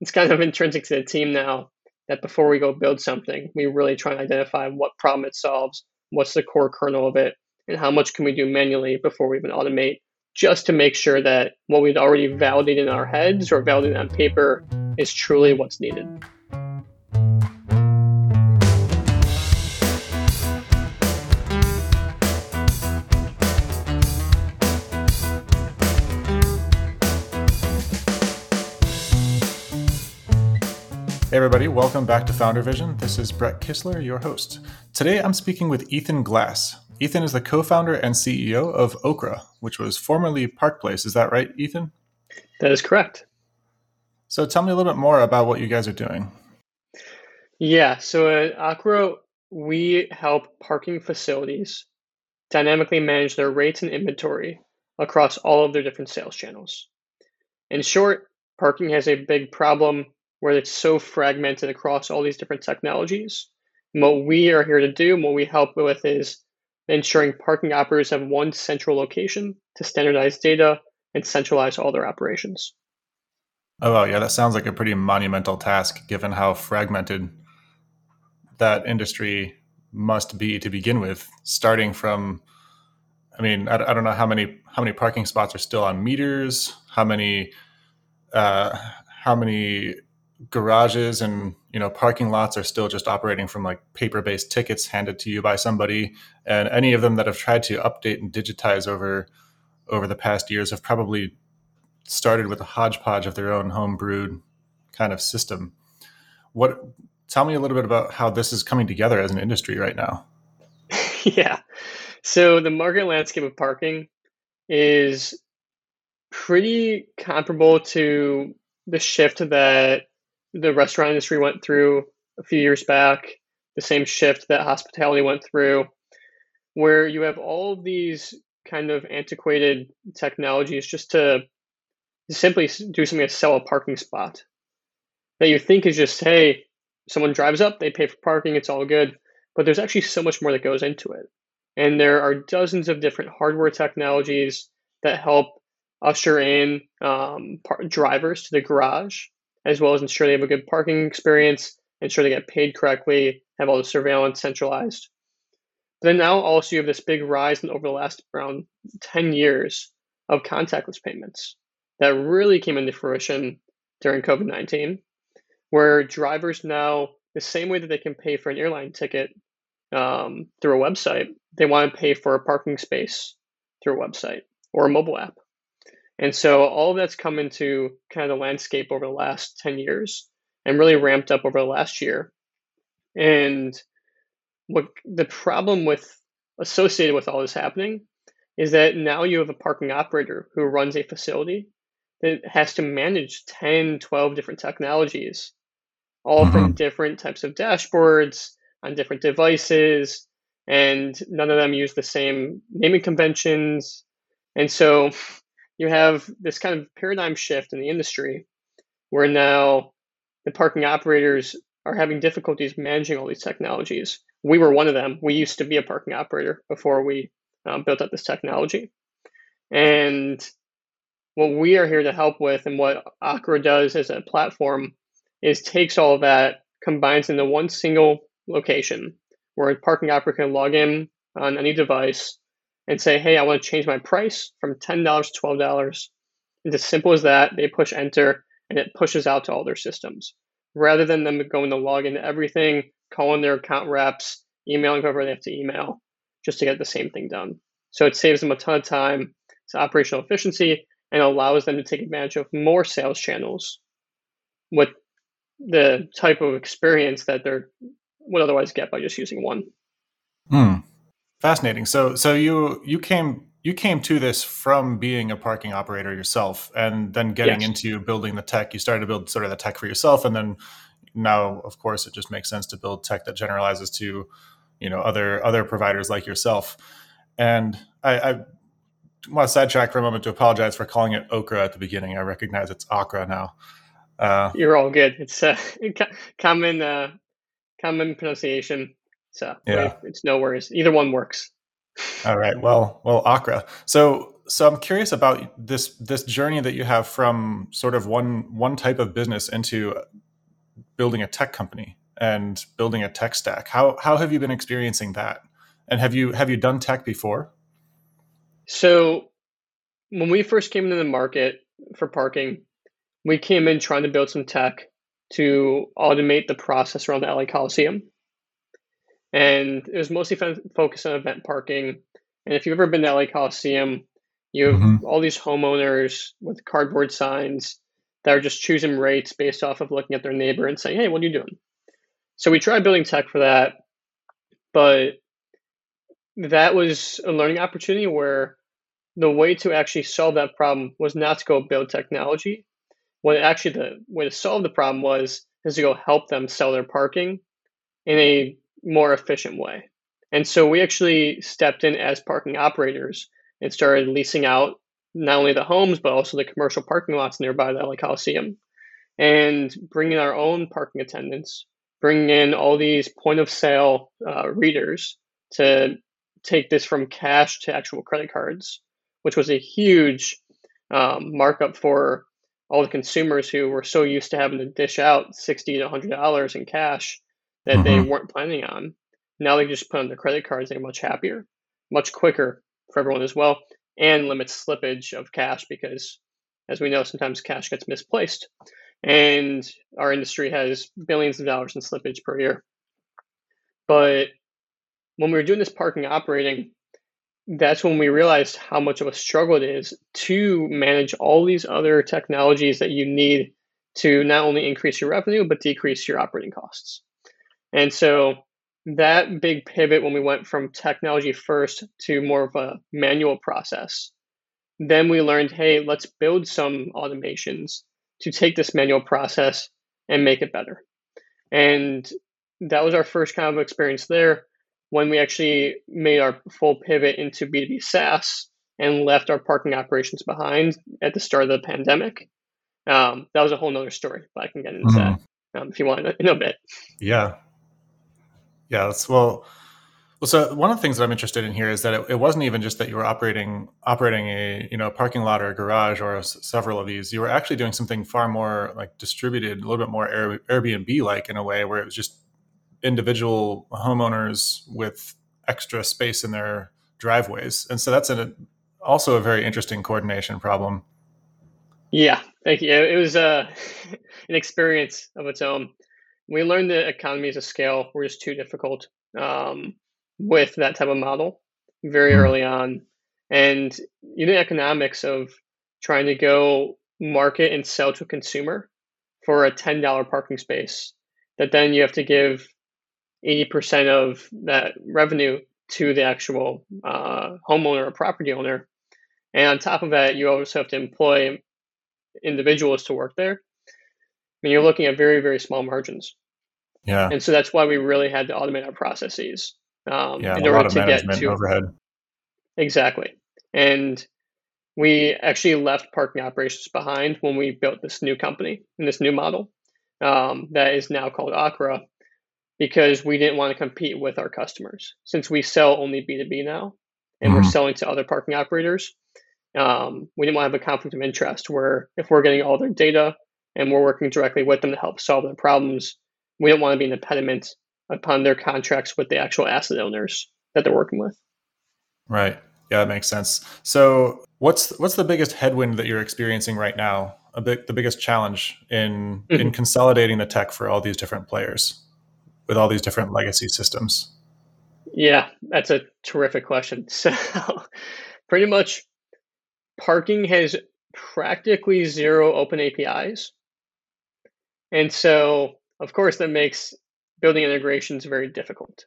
it's kind of intrinsic to the team now that before we go build something, we really try and identify what problem it solves, what's the core kernel of it, and how much can we do manually before we even automate, just to make sure that what we'd already validated in our heads or validated on paper is truly what's needed. Everybody, welcome back to Founder Vision. This is Brett Kissler, your host. Today I'm speaking with Ethan Glass. Ethan is the co founder and CEO of Okra, which was formerly Park Place. Is that right, Ethan? That is correct. So tell me a little bit more about what you guys are doing. Yeah, so at Okra, we help parking facilities dynamically manage their rates and inventory across all of their different sales channels. In short, parking has a big problem where it's so fragmented across all these different technologies. And what we are here to do and what we help with is ensuring parking operators have one central location to standardize data and centralize all their operations. Oh, yeah, that sounds like a pretty monumental task given how fragmented that industry must be to begin with, starting from I mean, I, I don't know how many how many parking spots are still on meters, how many uh, how many garages and you know parking lots are still just operating from like paper-based tickets handed to you by somebody. And any of them that have tried to update and digitize over over the past years have probably started with a hodgepodge of their own home brewed kind of system. What tell me a little bit about how this is coming together as an industry right now. Yeah. So the market landscape of parking is pretty comparable to the shift that the restaurant industry went through a few years back, the same shift that hospitality went through, where you have all these kind of antiquated technologies just to simply do something to sell a parking spot that you think is just, hey, someone drives up, they pay for parking, it's all good. But there's actually so much more that goes into it. And there are dozens of different hardware technologies that help usher in um, par- drivers to the garage as well as ensure they have a good parking experience, ensure they get paid correctly, have all the surveillance centralized. But then now also you have this big rise in over the last around 10 years of contactless payments that really came into fruition during COVID 19, where drivers now, the same way that they can pay for an airline ticket um, through a website, they want to pay for a parking space through a website or a mobile app. And so all of that's come into kind of the landscape over the last 10 years and really ramped up over the last year. And what the problem with associated with all this happening is that now you have a parking operator who runs a facility that has to manage 10, 12 different technologies, all mm-hmm. from different types of dashboards on different devices, and none of them use the same naming conventions. And so you have this kind of paradigm shift in the industry where now the parking operators are having difficulties managing all these technologies. We were one of them. We used to be a parking operator before we um, built up this technology. And what we are here to help with and what Okra does as a platform is takes all that, combines into one single location where a parking operator can log in on any device, and say, hey, I want to change my price from $10 to $12. It's as simple as that. They push enter and it pushes out to all their systems rather than them going to log into everything, calling their account reps, emailing whoever they have to email just to get the same thing done. So it saves them a ton of time, it's operational efficiency, and allows them to take advantage of more sales channels with the type of experience that they would otherwise get by just using one. Hmm. Fascinating. So so you you came you came to this from being a parking operator yourself and then getting yes. into building the tech. You started to build sort of the tech for yourself and then now of course it just makes sense to build tech that generalizes to you know other other providers like yourself. And I, I want to sidetrack for a moment to apologize for calling it Okra at the beginning. I recognize it's Okra now. Uh, You're all good. It's a common uh, common pronunciation. So yeah, it's no worries. Either one works. All right. Well, well, Okra. So so I'm curious about this this journey that you have from sort of one one type of business into building a tech company and building a tech stack. How how have you been experiencing that? And have you have you done tech before? So when we first came into the market for parking, we came in trying to build some tech to automate the process around the LA Coliseum. And it was mostly focused on event parking. And if you've ever been to LA Coliseum, you have mm-hmm. all these homeowners with cardboard signs that are just choosing rates based off of looking at their neighbor and saying, hey, what are you doing? So we tried building tech for that, but that was a learning opportunity where the way to actually solve that problem was not to go build technology. What actually the way to solve the problem was is to go help them sell their parking in a more efficient way. And so we actually stepped in as parking operators and started leasing out not only the homes but also the commercial parking lots nearby the LA Coliseum and bringing our own parking attendants bringing in all these point of sale uh, readers to take this from cash to actual credit cards, which was a huge um, markup for all the consumers who were so used to having to dish out sixty to hundred dollars in cash that mm-hmm. they weren't planning on. Now they just put on their credit cards. They're much happier, much quicker for everyone as well, and limits slippage of cash because, as we know, sometimes cash gets misplaced and our industry has billions of dollars in slippage per year. But when we were doing this parking operating, that's when we realized how much of a struggle it is to manage all these other technologies that you need to not only increase your revenue, but decrease your operating costs. And so that big pivot when we went from technology first to more of a manual process, then we learned hey, let's build some automations to take this manual process and make it better. And that was our first kind of experience there when we actually made our full pivot into B2B SaaS and left our parking operations behind at the start of the pandemic. Um, that was a whole nother story, but I can get into mm-hmm. that um, if you want in a bit. Yeah. Yeah. That's well, well, so one of the things that I'm interested in here is that it, it, wasn't even just that you were operating operating a you know parking lot or a garage or a, several of these. You were actually doing something far more like distributed, a little bit more Air, Airbnb like in a way, where it was just individual homeowners with extra space in their driveways, and so that's an, also a very interesting coordination problem. Yeah, thank you. It was uh, an experience of its own. We learned that economies of scale were just too difficult. Um, with that type of model very mm-hmm. early on. And unit economics of trying to go market and sell to a consumer for a $10 parking space that then you have to give 80% of that revenue to the actual uh, homeowner or property owner. And on top of that, you also have to employ individuals to work there. I mean, you're looking at very, very small margins. Yeah. And so that's why we really had to automate our processes um, yeah, in order to get to overhead. Exactly, and we actually left parking operations behind when we built this new company and this new model um, that is now called Acra because we didn't want to compete with our customers since we sell only B2B now and mm-hmm. we're selling to other parking operators. Um, we didn't want to have a conflict of interest where if we're getting all their data and we're working directly with them to help solve their problems, we don't want to be an impediment upon their contracts with the actual asset owners that they're working with. Right. Yeah, that makes sense. So, what's what's the biggest headwind that you're experiencing right now? A bit the biggest challenge in mm-hmm. in consolidating the tech for all these different players with all these different legacy systems. Yeah, that's a terrific question. So, pretty much parking has practically zero open APIs. And so, of course, that makes building integrations very difficult.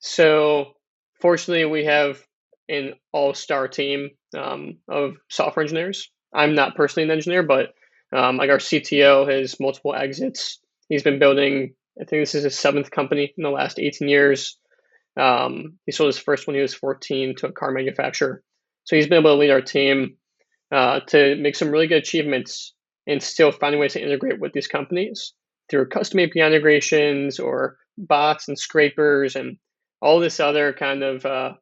So fortunately, we have an all-star team um, of software engineers. I'm not personally an engineer, but um, like our CTO has multiple exits. He's been building. I think this is his seventh company in the last 18 years. Um, he sold his first when he was 14 to a car manufacturer. So he's been able to lead our team uh, to make some really good achievements and still finding ways to integrate with these companies through custom API integrations or bots and scrapers and all this other kind of uh,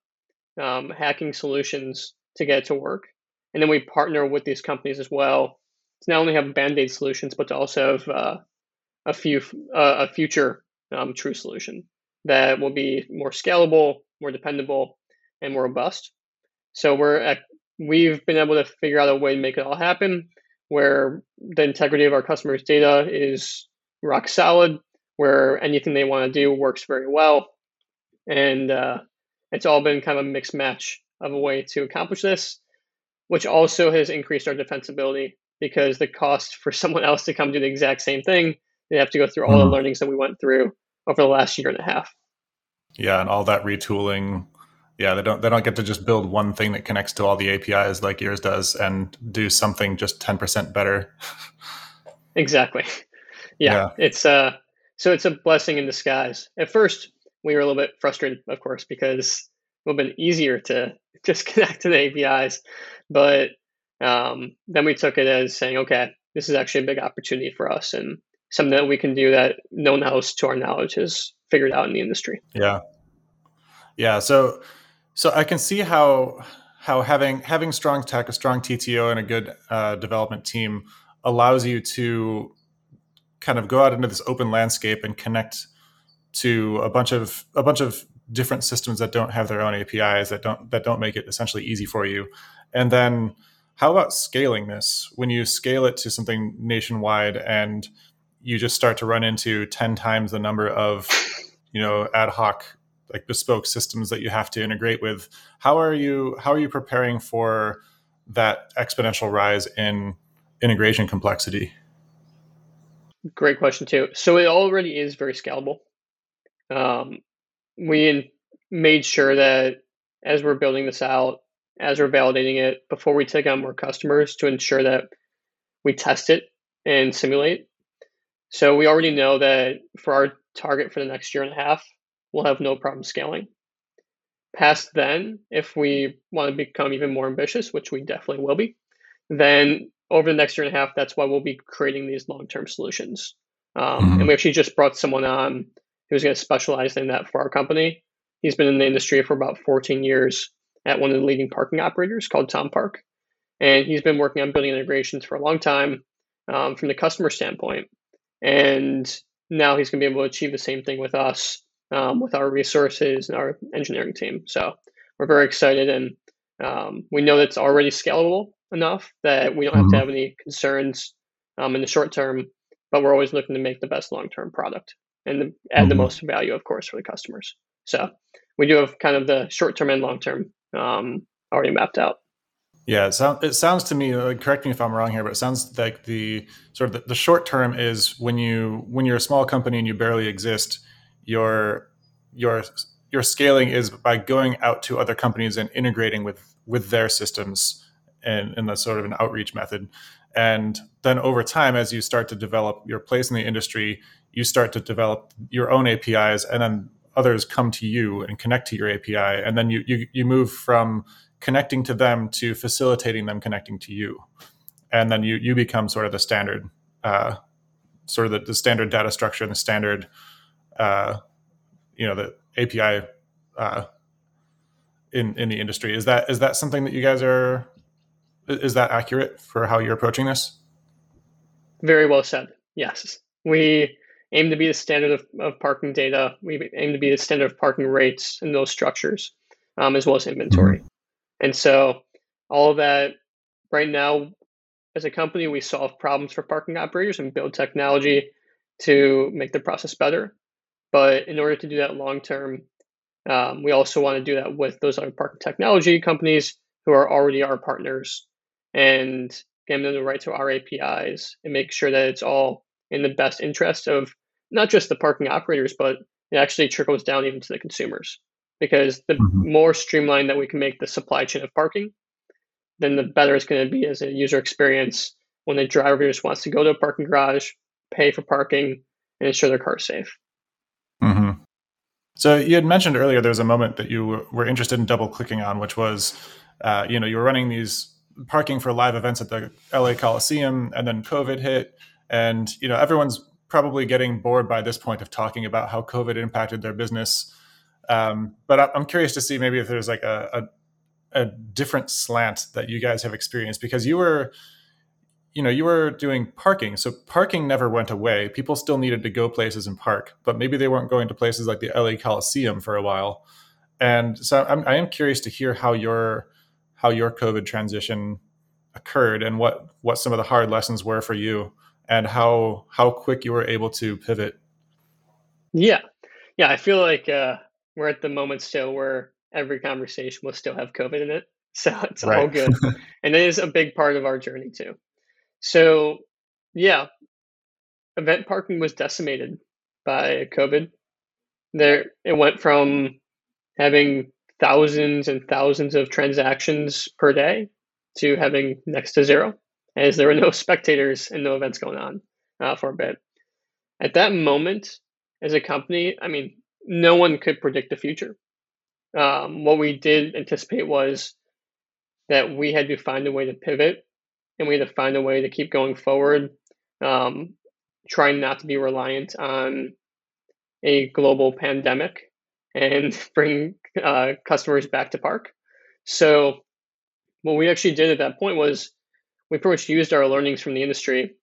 um, hacking solutions to get it to work. And then we partner with these companies as well to not only have band-aid solutions, but to also have uh, a few uh, a future um, true solution that will be more scalable, more dependable, and more robust. So we're at, we've been able to figure out a way to make it all happen, where the integrity of our customers' data is rock solid, where anything they want to do works very well, and uh, it's all been kind of a mixed match of a way to accomplish this, which also has increased our defensibility because the cost for someone else to come do the exact same thing, they have to go through all mm-hmm. the learnings that we went through over the last year and a half. Yeah, and all that retooling. Yeah, they don't they don't get to just build one thing that connects to all the APIs like yours does and do something just 10% better. exactly. Yeah, yeah, it's uh so it's a blessing in disguise. At first, we were a little bit frustrated, of course, because it would have been easier to just connect to the APIs. But um, then we took it as saying, okay, this is actually a big opportunity for us and something that we can do that no one else, to our knowledge, has figured out in the industry. Yeah, yeah. So, so I can see how how having having strong tech, a strong CTO, and a good uh, development team allows you to kind of go out into this open landscape and connect to a bunch of a bunch of different systems that don't have their own APIs that don't that don't make it essentially easy for you. And then how about scaling this? When you scale it to something nationwide and you just start to run into 10 times the number of you know ad hoc like bespoke systems that you have to integrate with. How are you how are you preparing for that exponential rise in integration complexity? Great question too. So it already is very scalable. Um, we made sure that as we're building this out as we're validating it before we take on more customers to ensure that we test it and simulate. So we already know that for our target for the next year and a half, we'll have no problem scaling. Past then, if we want to become even more ambitious, which we definitely will be, then over the next year and a half, that's why we'll be creating these long term solutions. Um, mm-hmm. And we actually just brought someone on who's going to specialize in that for our company. He's been in the industry for about 14 years at one of the leading parking operators called Towne Park. And he's been working on building integrations for a long time um, from the customer standpoint. And now he's going to be able to achieve the same thing with us, um, with our resources and our engineering team. So we're very excited, and um, we know that it's already scalable enough that we don't have mm-hmm. to have any concerns um, in the short term. But we're always looking to make the best long term product and the, add mm-hmm. the most value, of course, for the customers. So we do have kind of the short term and long term um, already mapped out. Yeah, it, sound, it sounds to me. Uh, correct me if I'm wrong here, but it sounds like the sort of the, the, short term is when you when you're a small company and you barely exist, your your your scaling is by going out to other companies and integrating with with their systems in, in the sort of an outreach method. And then over time, as you start to develop your place in the industry, you start to develop your own APIs, and then others come to you and connect to your API, and then you you, you move from connecting to them to facilitating them connecting to you and then you you become sort of the standard uh, sort of the, the, standard data structure and the standard uh, you know the api uh, in in the industry. Is that is that something that you guys are is that accurate for how you're approaching this? Very well said. Yes. We aim to be the standard of, of parking data. We aim to be the standard of parking rates and those structures um, as well as inventory. Mm-hmm. And so all of that right now, as a company, we solve problems for parking operators and build technology to make the process better. But in order to do that long term, um, we also want to do that with those other parking technology companies who are already our partners and give them the right to our APIs and make sure that it's all in the best interest of not just the parking operators, but it actually trickles down even to the consumers because the mm-hmm. more streamlined that we can make the supply chain of parking, then the better it's going to be as a user experience when the driver just wants to go to a parking garage, pay for parking, and ensure their car's safe. So you had mentioned earlier there was a moment that you were interested in double clicking on, which was, uh, you know, you were running these parking for live events at the LA Coliseum, and then COVID hit, and you know everyone's probably getting bored by this point of talking about how COVID impacted their business. Um, but I'm curious to see maybe if there's like a, a different slant that you guys have experienced because you were you know you were doing parking so parking never went away. People still needed to go places and park but maybe they weren't going to places like the la coliseum for a while. And so I'm, I am curious to hear how your how your covid transition occurred and what what some of the hard lessons were for you and how how quick you were able to pivot. Yeah. Yeah i feel like uh, we're at the moment still where every conversation will still have covid in it. So it's right. all good. And it is a big part of our journey too so, yeah, event parking was decimated by COVID. There, it went from having thousands and thousands of transactions per day to having next to zero, as there were no spectators and no events going on uh, for a bit. At that moment, as a company, I mean, no one could predict the future. Um, what we did anticipate was that we had to find a way to pivot and we had to find a way to keep going forward, um, trying not to be reliant on a global pandemic and bring uh, customers back to park. So, what we actually did at that point was we pretty much used our learnings from the industry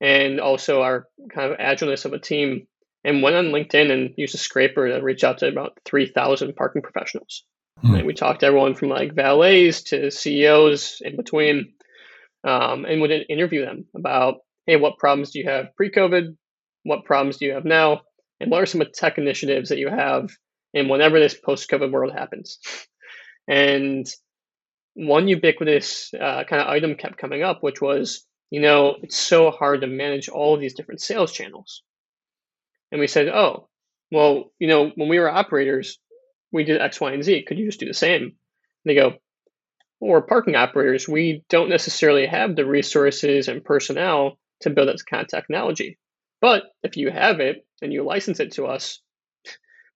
and also our kind of agileness of a team and went on LinkedIn and used a scraper to reach out to about 3,000 parking professionals. Mm. And we talked to everyone from like valets to CEOs in between um, and would interview them about, hey, what problems do you have pre-COVID? What problems do you have now? And what are some of the tech initiatives that you have in whenever this post-COVID world happens? And one ubiquitous uh, kind of item kept coming up, which was, you know, it's so hard to manage all of these different sales channels. And we said, oh, well, you know, when we were operators, we did X, Y, and Z. Could you just do the same? And they go, or parking operators, we don't necessarily have the resources and personnel to build that kind of technology. But if you have it and you license it to us,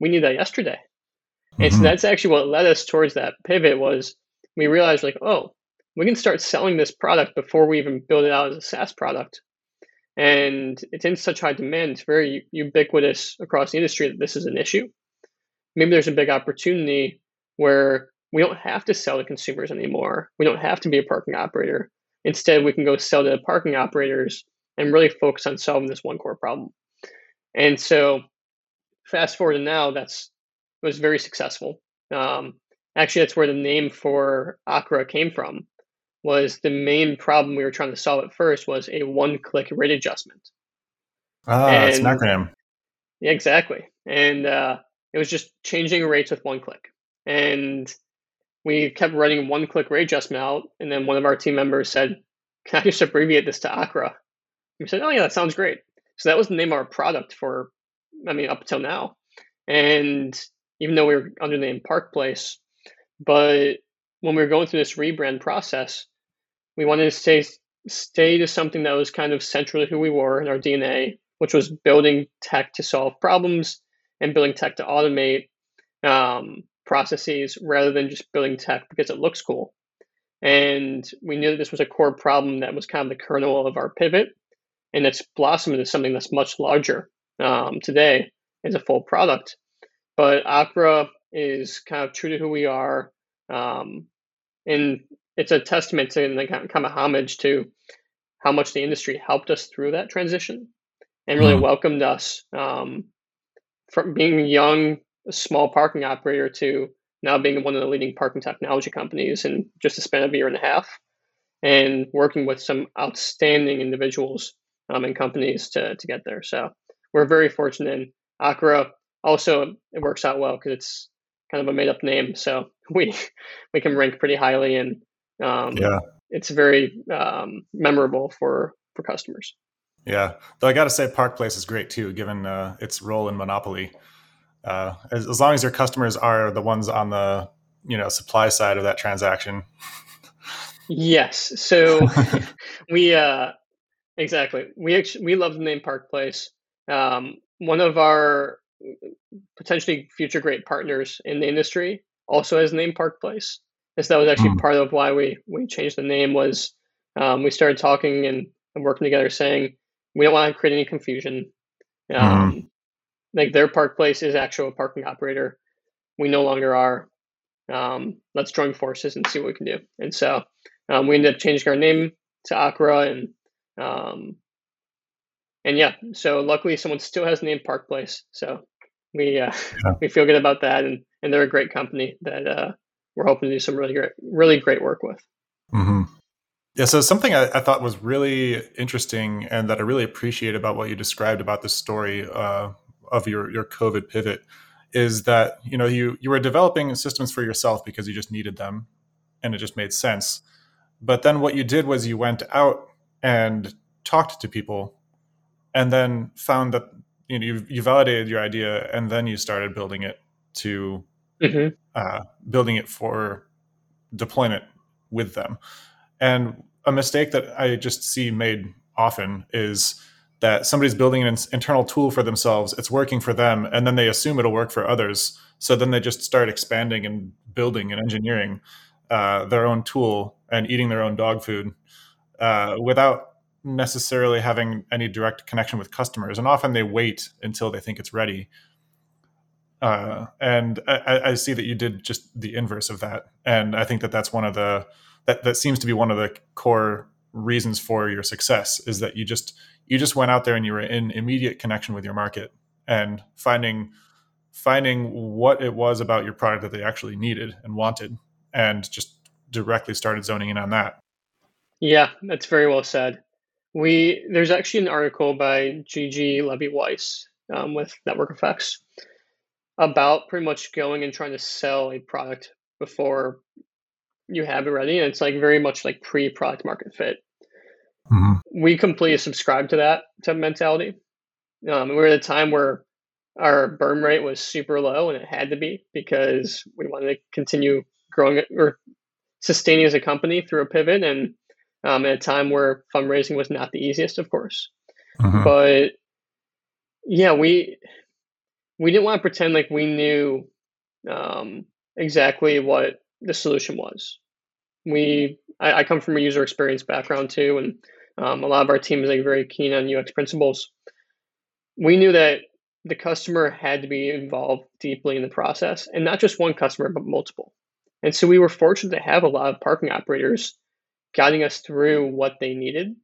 we need that yesterday. Mm-hmm. And so mm-hmm. that's actually what led us towards that pivot was we realized like, oh, we can start selling this product before we even build it out as a SaaS product. And it's in such high demand, it's very ubiquitous across the industry that this is an issue. Maybe there's a big opportunity where we don't have to sell to consumers anymore. We don't have to be a parking operator. Instead, we can go sell to the parking operators and really focus on solving this one core problem. And so, fast forward to now, that's was very successful. Um, actually, that's where the name for Acra came from. Was the main problem we were trying to solve at first was a one-click rate adjustment. Ah, it's an acronym. Yeah, exactly. And uh, it was just changing rates with one click. And we kept running one click rate adjustment out. And then one of our team members said, Can I just abbreviate this to Acra? we said, Oh, yeah, that sounds great. So that was the name of our product for, I mean, up until now. And even though we were under the name Park Place, but when we were going through this rebrand process, we wanted to stay stay to something that was kind of central to who we were in our DNA, which was building tech to solve problems and building tech to automate um, processes rather than just building tech because it looks cool. And we knew that this was a core problem that was kind of the kernel of our pivot. And it's blossomed into something that's much larger um, today as a full product. But Acra is kind of true to who we are. Um, and it's a testament to and kind of homage to how much the industry helped us through that transition and really mm. welcomed us um, from being young a small parking operator to now being one of the leading parking technology companies in just a span of a year and a half, and working with some outstanding individuals um, and companies to, to get there. So we're very fortunate. In Acra also it works out well because it's kind of a made up name, so we we can rank pretty highly, and um, yeah, it's very um, memorable for for customers. Yeah, though I got to say, Park Place is great too, given uh, its role in monopoly uh, as, as long as your customers are the ones on the you know supply side of that transaction. yes. So we uh, exactly we actually, we love the name Park Place. Um, one of our potentially future great partners in the industry also has named Park Place. And so that was actually mm. part of why we we changed the name was um, we started talking and, and, working together saying we don't want to create any confusion. Um, like their park place is actual parking operator. We no longer are. um, let's join forces and see what we can do. And so um, we ended up changing our name to Akra, and um, and yeah, so luckily someone still has the name Park Place, so we uh, yeah. we feel good about that, and and they're a great company that uh, we're hoping to do some really great really great work with. Mm-hmm. Yeah, so something I, I, thought was really interesting and that I really appreciate about what you described about this story uh, of your your COVID pivot is that you know you you were developing systems for yourself because you just needed them and it just made sense but then what you did was you went out and talked to people and then found that you know you, you validated your idea and then you started building it to mm-hmm. uh, building it for deployment with them and a mistake that i just see made often is that somebody's building an internal tool for themselves, it's working for them, and then they assume it'll work for others. So then they just start expanding and building and engineering uh, their own tool and eating their own dog food uh, without necessarily having any direct connection with customers. And often they wait until they think it's ready. Uh, and I, I, see that you did just the inverse of that, and I think that that's one of the that that seems to be one of the core reasons for your success is that you just you just went out there and you were in immediate connection with your market and finding finding what it was about your product that they actually needed and wanted and just directly started zoning in on that. Yeah that's very well said. We there's actually an article by Gigi Levy-Weiss um, with network effects about pretty much going and trying to sell a product before you have it ready and it's like very much like pre-product market fit mm-hmm. we completely subscribe to that type mentality um, we were at a time where our burn rate was super low and it had to be because we wanted to continue growing it or sustaining as a company through a pivot and um, at a time where fundraising was not the easiest of course mm-hmm. but yeah we we didn't want to pretend like we knew um, exactly what the solution was. We I, I, come from a user experience background too, and um, a lot of our team is like very keen on UX principles. We knew that the customer had to be involved deeply in the process, and not just one customer, but multiple. And so we were fortunate to have a lot of parking operators guiding us through what they needed,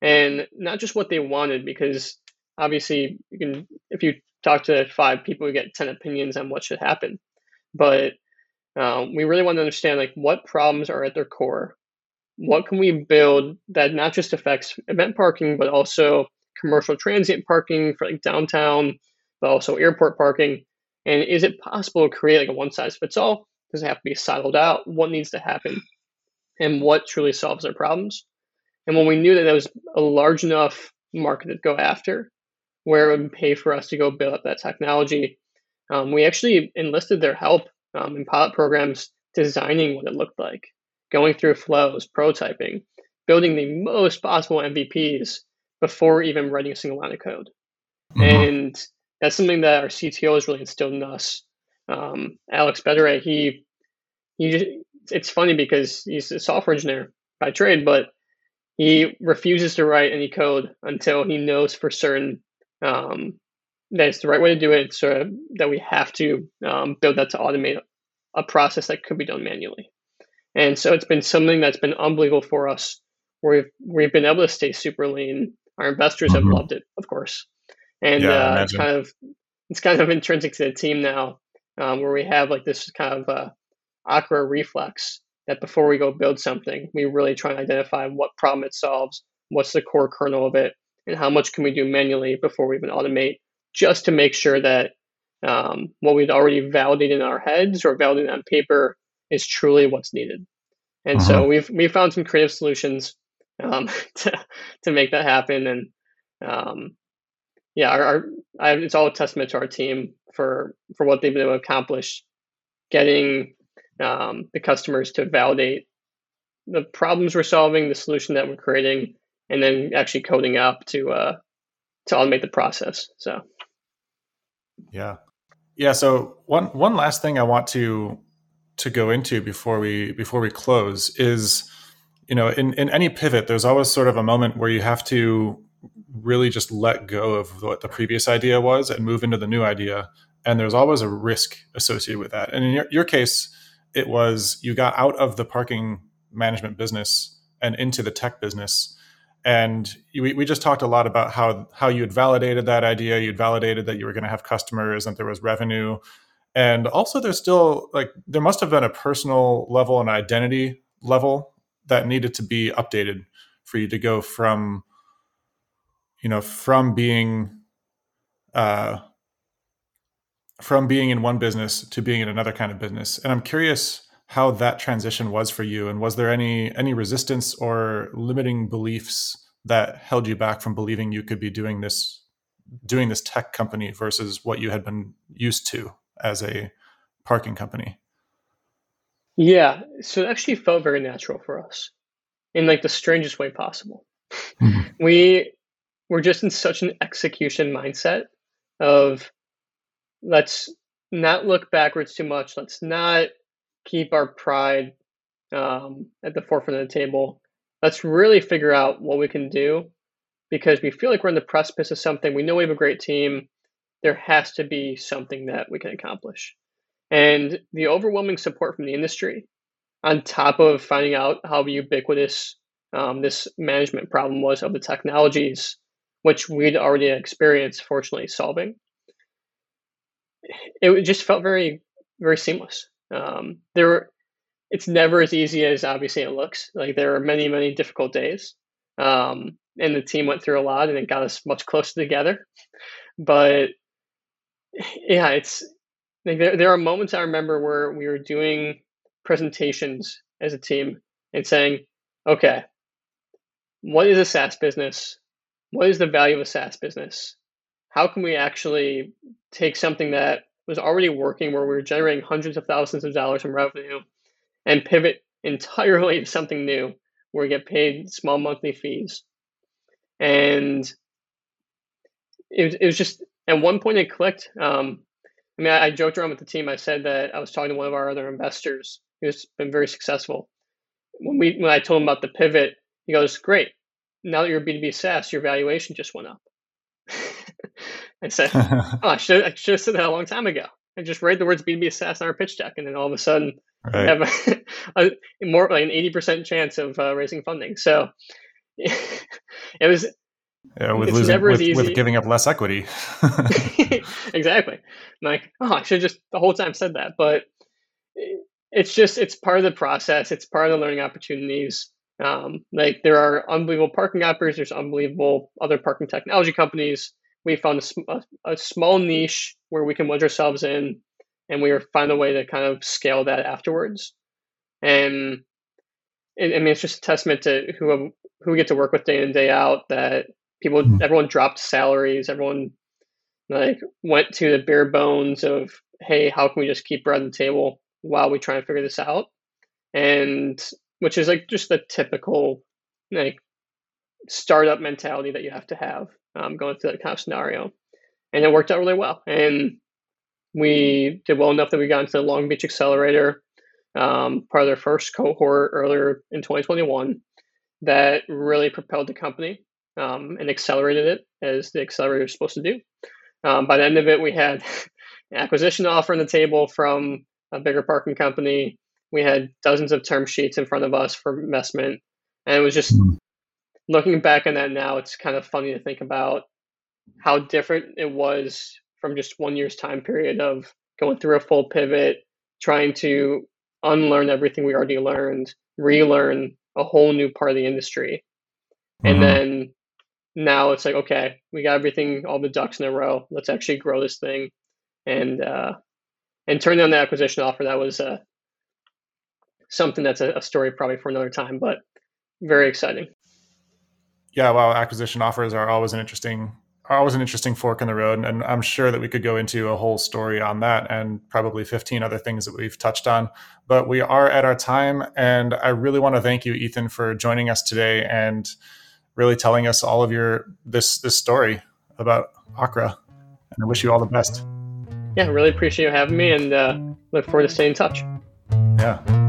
and not just what they wanted, because obviously you can if you talk to five people, you get ten opinions on what should happen. But um, we really want to understand like what problems are at their core. What can we build that not just affects event parking, but also commercial transient parking for like downtown, but also airport parking? And is it possible to create like a one size fits all? Does it have to be siloed out? What needs to happen? And what truly solves their problems? And when we knew that there was a large enough market to go after, where it would pay for us to go build up that technology, um, we actually enlisted their help um, in pilot programs designing what it looked like, going through flows, prototyping, building the most possible MVPs before even writing a single line of code. Mm-hmm. And that's something that our CTO has really instilled in us. Um, Alex Bedere, he he just, it's funny because he's a software engineer by trade, but he refuses to write any code until he knows for certain um, that it's the right way to do it so that we have to um, build that to automate a process that could be done manually. And so it's been something that's been unbelievable for us we've, we've been able to stay super lean. Our investors mm-hmm. have loved it, of course. And yeah, uh, it's kind of it's kind of intrinsic to the team now, um, where we have like this kind of uh, Akra reflex that before we go build something, we really try and identify what problem it solves, what's the core kernel of it, and how much can we do manually before we even automate just to make sure that um, what we'd already validated in our heads or validated on paper is truly what's needed. And uh-huh. so we've we found some creative solutions um, to to make that happen. And um, yeah, our, our I, it's all a testament to our team for for what they've been able to accomplish, getting um, the customers to validate the problems we're solving, the solution that we're creating, and then actually coding up to uh, to automate the process. So yeah. Yeah. So one one last thing I want to to go into before we before we close is, you know, in, in any pivot, there's always sort of a moment where you have to really just let go of what the previous idea was and move into the new idea. And there's always a risk associated with that. And in your, your case, it was you got out of the parking management business and into the tech business. And we, we just talked a lot about how how you had validated that idea. You'd validated that you were going to have customers and there was revenue. And also there's still like there must have been a personal level and identity level that needed to be updated for you to go from you know from being uh from being in one business to being in another kind of business and i'm curious how that transition was for you and was there any any resistance or limiting beliefs that held you back from believing you could be doing this doing this tech company versus what you had been used to as a parking company? Yeah so it actually felt very natural for us in like the strangest way possible. Mm-hmm. we were just in such an execution mindset of let's not look backwards too much. Let's not keep our pride um, at the forefront of the table. Let's really figure out what we can do because we feel like we're in the precipice of something. We know we have a great team. There has to be something that we can accomplish. And the overwhelming support from the industry, on top of finding out how ubiquitous um, this management problem was of the technologies, which we'd already experienced, fortunately, solving, it just felt very, very seamless. Um, there were, it's never as easy as obviously it looks. Like there are many, many difficult days. Um, and the team went through a lot and it got us much closer together. But yeah, it's like there, there are moments I remember where we were doing presentations as a team and saying, okay, what is a SaaS business? What is the value of a SaaS business? How can we actually take something that was already working where we were generating hundreds of thousands of dollars in revenue and pivot entirely to something new where we get paid small monthly fees. And it was, it was just at one point it clicked. Um, I mean, I, I, joked around with the team. I said that I was talking to one of our other investors who's been very successful. When we when I told him about the pivot, he goes, "Great! Now that you're B two B SaaS, your valuation just went up." I said, oh, I should, I should have said that a long time ago. I just read the words B2B SaaS on our pitch deck, and then all of a sudden, right. have a, a, more like an 80% chance of uh, raising funding. So it was. Yeah, with losing, with, with, giving up less equity. exactly. I'm like, oh, I should just the whole time said that, but it's just it's part of the process. It's part of the learning opportunities. Um, like there are unbelievable parking operators. There's unbelievable other parking technology companies we found a, a, a, small niche where we can wedge ourselves in and we find a way to kind of scale that afterwards and i mean it's just a testament to who who we get to work with day in and day out that people mm-hmm. everyone dropped salaries everyone like went to the bare bones of hey how can we just keep bread on the table while we try and figure this out and which is like just the typical like startup mentality that you have to have um, going through that kind of scenario. And it worked out really well. And we did well enough that we got into the Long Beach Accelerator, um, part of their first cohort earlier in 2021, that really propelled the company um, and accelerated it as the accelerator is supposed to do. Um, by the end of it, we had an acquisition offer on the table from a bigger parking company. We had dozens of term sheets in front of us for investment. And it was just hmm looking back on that now, it's kind of funny to think about how different it was from just one year's time period of going through a full pivot, trying to unlearn everything we already learned, relearn a whole new part of the industry. Mm-hmm. And then now it's like, okay, we got everything, all the ducks in a row. Let's actually grow this thing. And uh, and turn down the acquisition offer. That was uh, something that's a, a story probably for another time, but very exciting yeah, well, acquisition offers are always an interesting are always an interesting fork in the road, and I'm sure that we could go into a whole story on that and probably 15 other things that we've touched on. But we are at our time, and I really want to thank you, Ethan, for joining us today and really telling us all of your this this story about Akra. And I wish you all the best. Yeah, really appreciate you having me, and uh, look forward to staying in touch. Yeah.